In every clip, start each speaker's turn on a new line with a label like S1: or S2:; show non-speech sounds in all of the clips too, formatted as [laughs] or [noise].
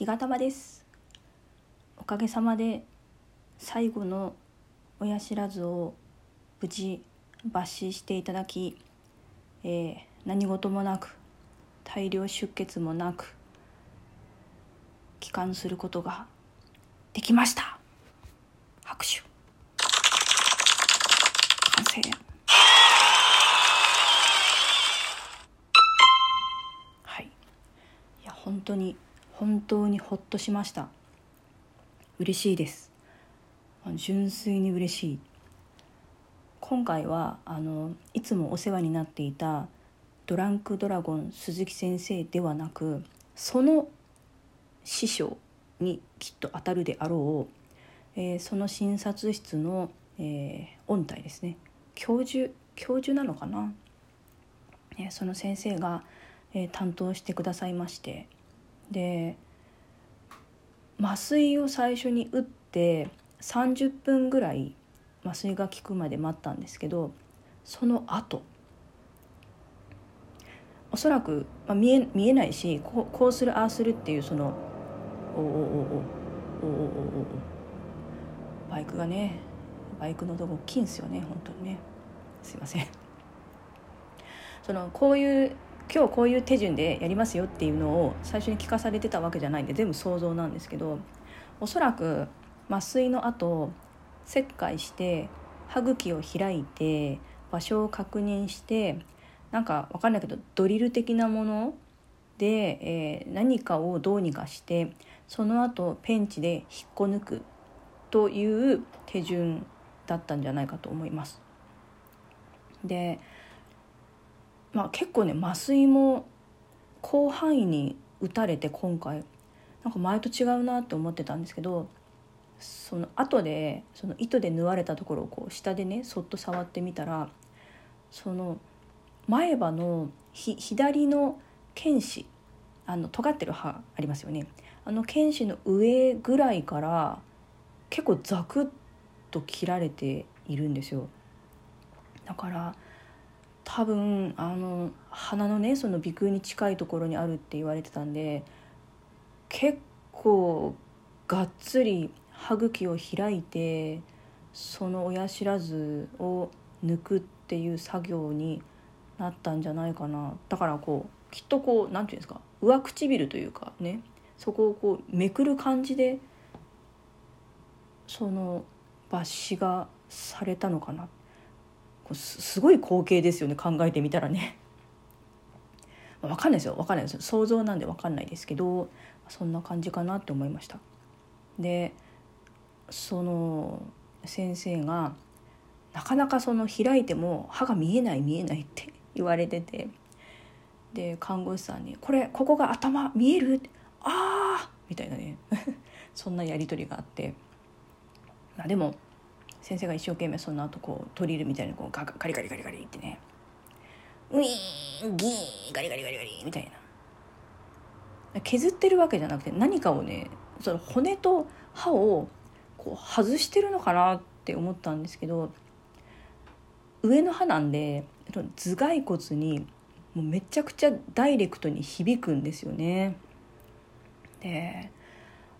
S1: 日がたまです。おかげさまで最後の親知らずを無事抜歯していただき、えー、何事もなく大量出血もなく帰還することができました。拍手。完成。はい。いや本当に本当にほっとしました。嬉しいです。純粋に嬉しい。今回はあのいつもお世話になっていたドランクドラゴン鈴木先生ではなくその師匠にきっと当たるであろう、えー、その診察室の、えー、音体ですね。教授教授なのかな、えー、その先生が、え、担当してくださいましてで麻酔を最初に打って30分ぐらい麻酔が効くまで待ったんですけどその後おそらく、まあ、見え見えないしこうこうするああするっていうそのおおおおおおおおバイクがねバイクの音が大きいんですよね本当にね。すいません。そのこういう今日こういう手順でやりますよっていうのを最初に聞かされてたわけじゃないんで全部想像なんですけどおそらく麻酔の後切開して歯茎を開いて場所を確認してなんか分かんないけどドリル的なもので、えー、何かをどうにかしてその後ペンチで引っこ抜くという手順だったんじゃないかと思います。でまあ、結構ね麻酔も広範囲に打たれて今回。なんか前と違うなって思ってたんですけどその後でその糸で縫われたところをこう下でねそっと触ってみたらその前歯の左の剣歯あの尖ってる歯ありますよね。あの剣歯の上ぐらいから結構ザクッと切られているんですよ。だから多分あの鼻のねその鼻腔に近いところにあるって言われてたんで結構がっつり歯茎を開いてその親知らずを抜くっていう作業になったんじゃないかな。だからこうきっとこう何て言うんですか上唇というかねそこをこうめくる感じでその抜歯がされたのかな。ってすごい光景ですよね考えてみたらね。[laughs] 分かんないですよ分かんないですよ想像なんで分かんないですけどそんな感じかなって思いました。でその先生がなかなかその開いても歯が見えない見えないって [laughs] 言われててで看護師さんに「これここが頭見える?」ああみたいなね [laughs] そんなやり取りがあってまあでも先生が一生懸命その後こうドリルみたいにこうガガリガリガリガリってねウィーンギーンガリガリガリガリみたいな削ってるわけじゃなくて何かをねその骨と歯をこう外してるのかなって思ったんですけど上の歯なんで頭蓋骨にもうめちゃくちゃダイレクトに響くんですよね。で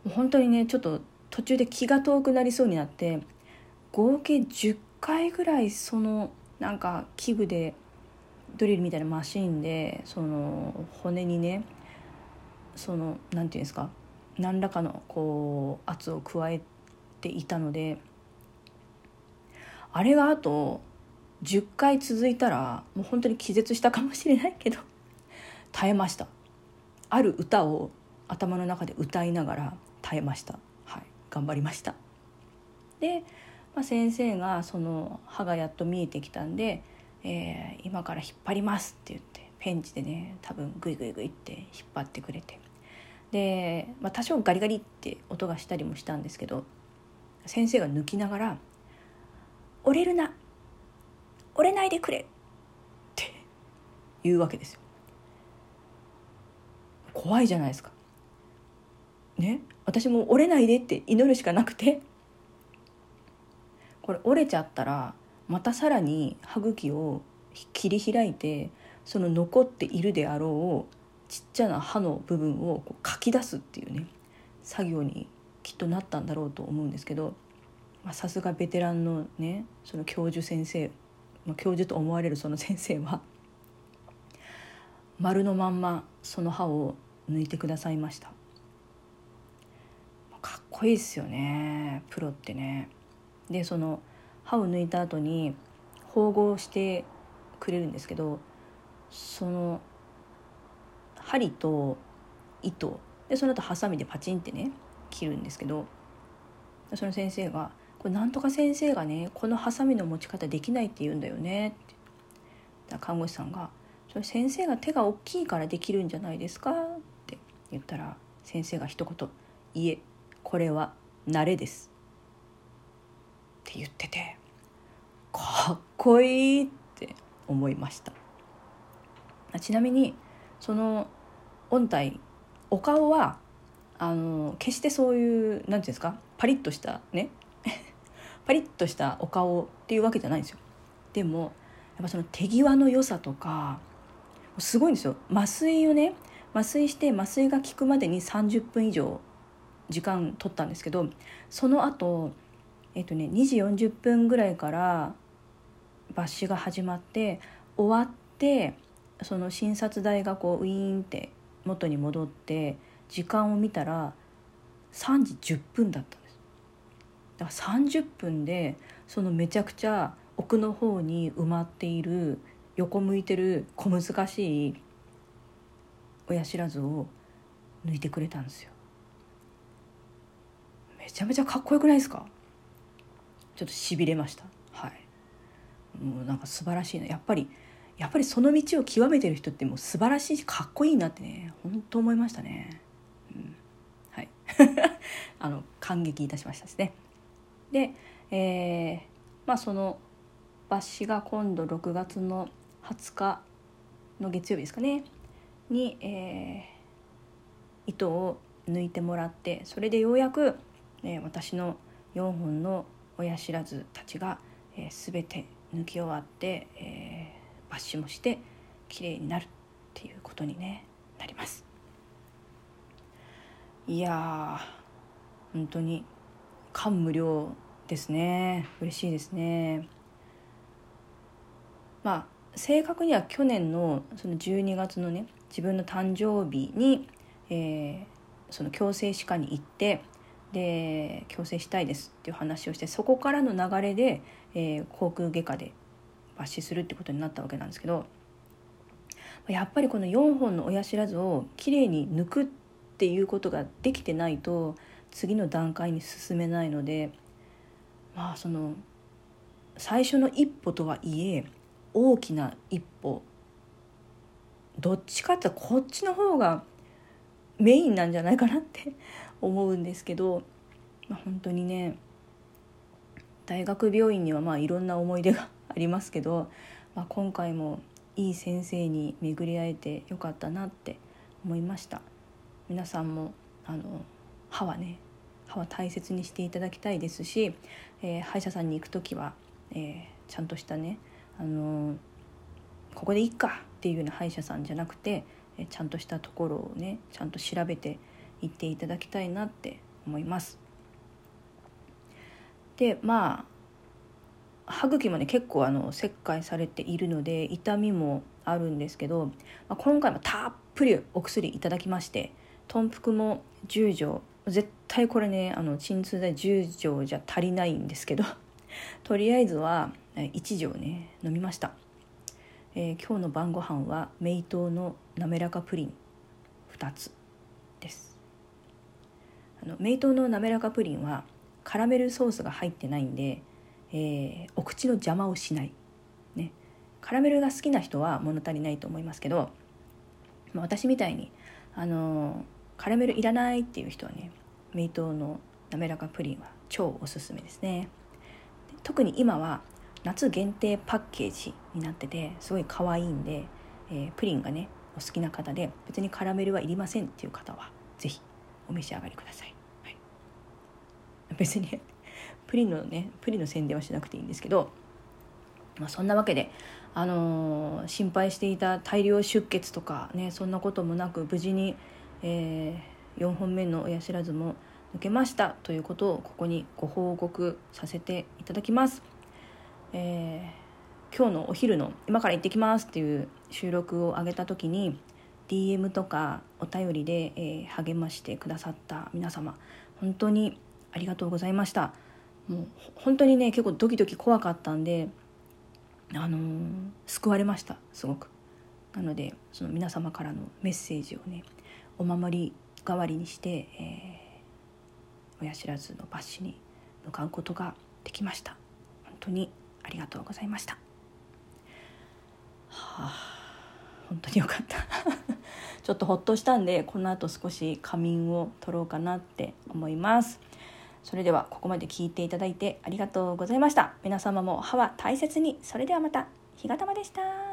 S1: 本当にねちょっと途中で気が遠くなりそうになって合計10回ぐらいそのなんか器具でドリルみたいなマシンでその骨にねその何て言うんですか何らかのこう圧を加えていたのであれがあと10回続いたらもう本当に気絶したかもしれないけど耐えました。ある歌を頭の中で歌いながら耐えました。はい。頑張りました。でまあ、先生がその歯がやっと見えてきたんで、えー、今から引っ張りますって言ってペンチでね多分グイグイグイって引っ張ってくれてで、まあ、多少ガリガリって音がしたりもしたんですけど先生が抜きながら「折れるな折れないでくれ」って言うわけですよ。怖いじゃないですか。ね私も折れないでって祈るしかなくてこれ折れちゃったらまたさらに歯茎を切り開いてその残っているであろうちっちゃな歯の部分をこうかき出すっていうね作業にきっとなったんだろうと思うんですけどさすがベテランのねその教授先生、まあ、教授と思われるその先生は [laughs] 丸のまんまその歯を抜いてくださいました。かっこいいですよねプロってね。でその歯を抜いた後に縫合してくれるんですけどその針と糸でその後ハサミでパチンってね切るんですけどその先生が「これなんとか先生がねこのハサミの持ち方できないって言うんだよね」って看護師さんが「それ先生が手が大きいからできるんじゃないですか?」って言ったら先生が一言「いえこれは慣れです」って言っててかっこいいって思いました。ちなみにその音体お顔はあの決してそういう何て言うんですかパリッとしたね [laughs] パリッとしたお顔っていうわけじゃないんですよ。でもやっぱその手際の良さとかすごいんですよ。麻酔をね麻酔して麻酔が効くまでに30分以上時間取ったんですけどその後えっとね2時40分ぐらいから抜歯が始まって終わってその診察台がこうウィーンって元に戻って時間を見たら3時10分だったんです。だから30分でそのめちゃくちゃ奥の方に埋まっている横向いてる小難しい親知らずを抜いてくれたんですよ。めちゃめちゃかっこよくないですか？ちょっとしびれました。はい。もうなんか素晴らしいなやっぱりやっぱりその道を極めてる人ってもう素晴らしいしかっこいいなってね本当思いましたね、うん、はい。[laughs] あの感激いたしましたですね。で、えー、まあその抜歯が今度6月の20日の月曜日ですかね。に、えー、糸を抜いてもらってそれでようやく、えー、私の4本の親知らずたちが、えー、全て抜き終わって、えー、抜歯もして綺麗になるっていうことに、ね、なります。いや本当に感無量ですね嬉しいですね。まあ正確には去年のその12月のね自分の誕生日に、えー、その矯正歯科に行ってで矯正したいですっていう話をしてそこからの流れで、えー、口腔外科で抜歯するってことになったわけなんですけどやっぱりこの4本の親知らずをきれいに抜くっていうことができてないと次の段階に進めないのでまあその最初の一歩とはいえ大きな一歩どっちかってこっちの方がメインなんじゃないかなって思うんですけど、まあ、本当にね大学病院にはまあいろんな思い出がありますけど、まあ、今回もいい先生に巡り会えてよかったなって思いました。皆さんもあの歯はね歯は大切にしていただきたいですし、えー、歯医者さんに行く時は、えー、ちゃんとしたねあのここでいいかっていうような歯医者さんじゃなくて、え、ちゃんとしたところをねちゃんと調べて行っていただきたいなって思います。でまあ歯茎もね結構あの切開されているので痛みもあるんですけど、まあ、今回もたっぷりお薬いただきまして豚腹も10錠絶対これねあの鎮痛剤10錠じゃ足りないんですけど [laughs] とりあえずは1錠ね飲みました、えー、今日の晩ご飯はメイトの滑らかプリン2つですあのメイトの滑らかプリンはカラメルソースが入ってないんで、えー、お口の邪魔をしない、ね、カラメルが好きな人は物足りないと思いますけど、まあ、私みたいに、あのー、カラメルいらないっていう人はねメイトの滑らかプリンは超おすすめですね。特に今は夏限定パッケージになっててすごい可愛いんで、えー、プリンがねお好きな方で別にカラメルはいりませんっていう方は是非お召し上がりください、はい、別に [laughs] プリンのねプリンの宣伝はしなくていいんですけど、まあ、そんなわけで、あのー、心配していた大量出血とかねそんなこともなく無事に、えー、4本目の親知らずも抜けましたということをここにご報告させていただきます。えー、今日のお昼の「今から行ってきます」っていう収録を上げた時に DM とかお便りで、えー、励ましてくださった皆様本当にありがとうございました。もう本当にね結構ドキドキ怖かったんであのー、救われましたすごく。なのでその皆様からのメッセージをねお守り代わりにして、えー、親知らずの抜歯に向かうことができました。本当にありがとうございました。はあ。本当によかった。[laughs] ちょっとほっとしたんでこの後少し仮眠を取ろうかなって思います。それではここまで聞いていただいてありがとうございました。皆様も歯は大切に。それではまた。日がたまでした。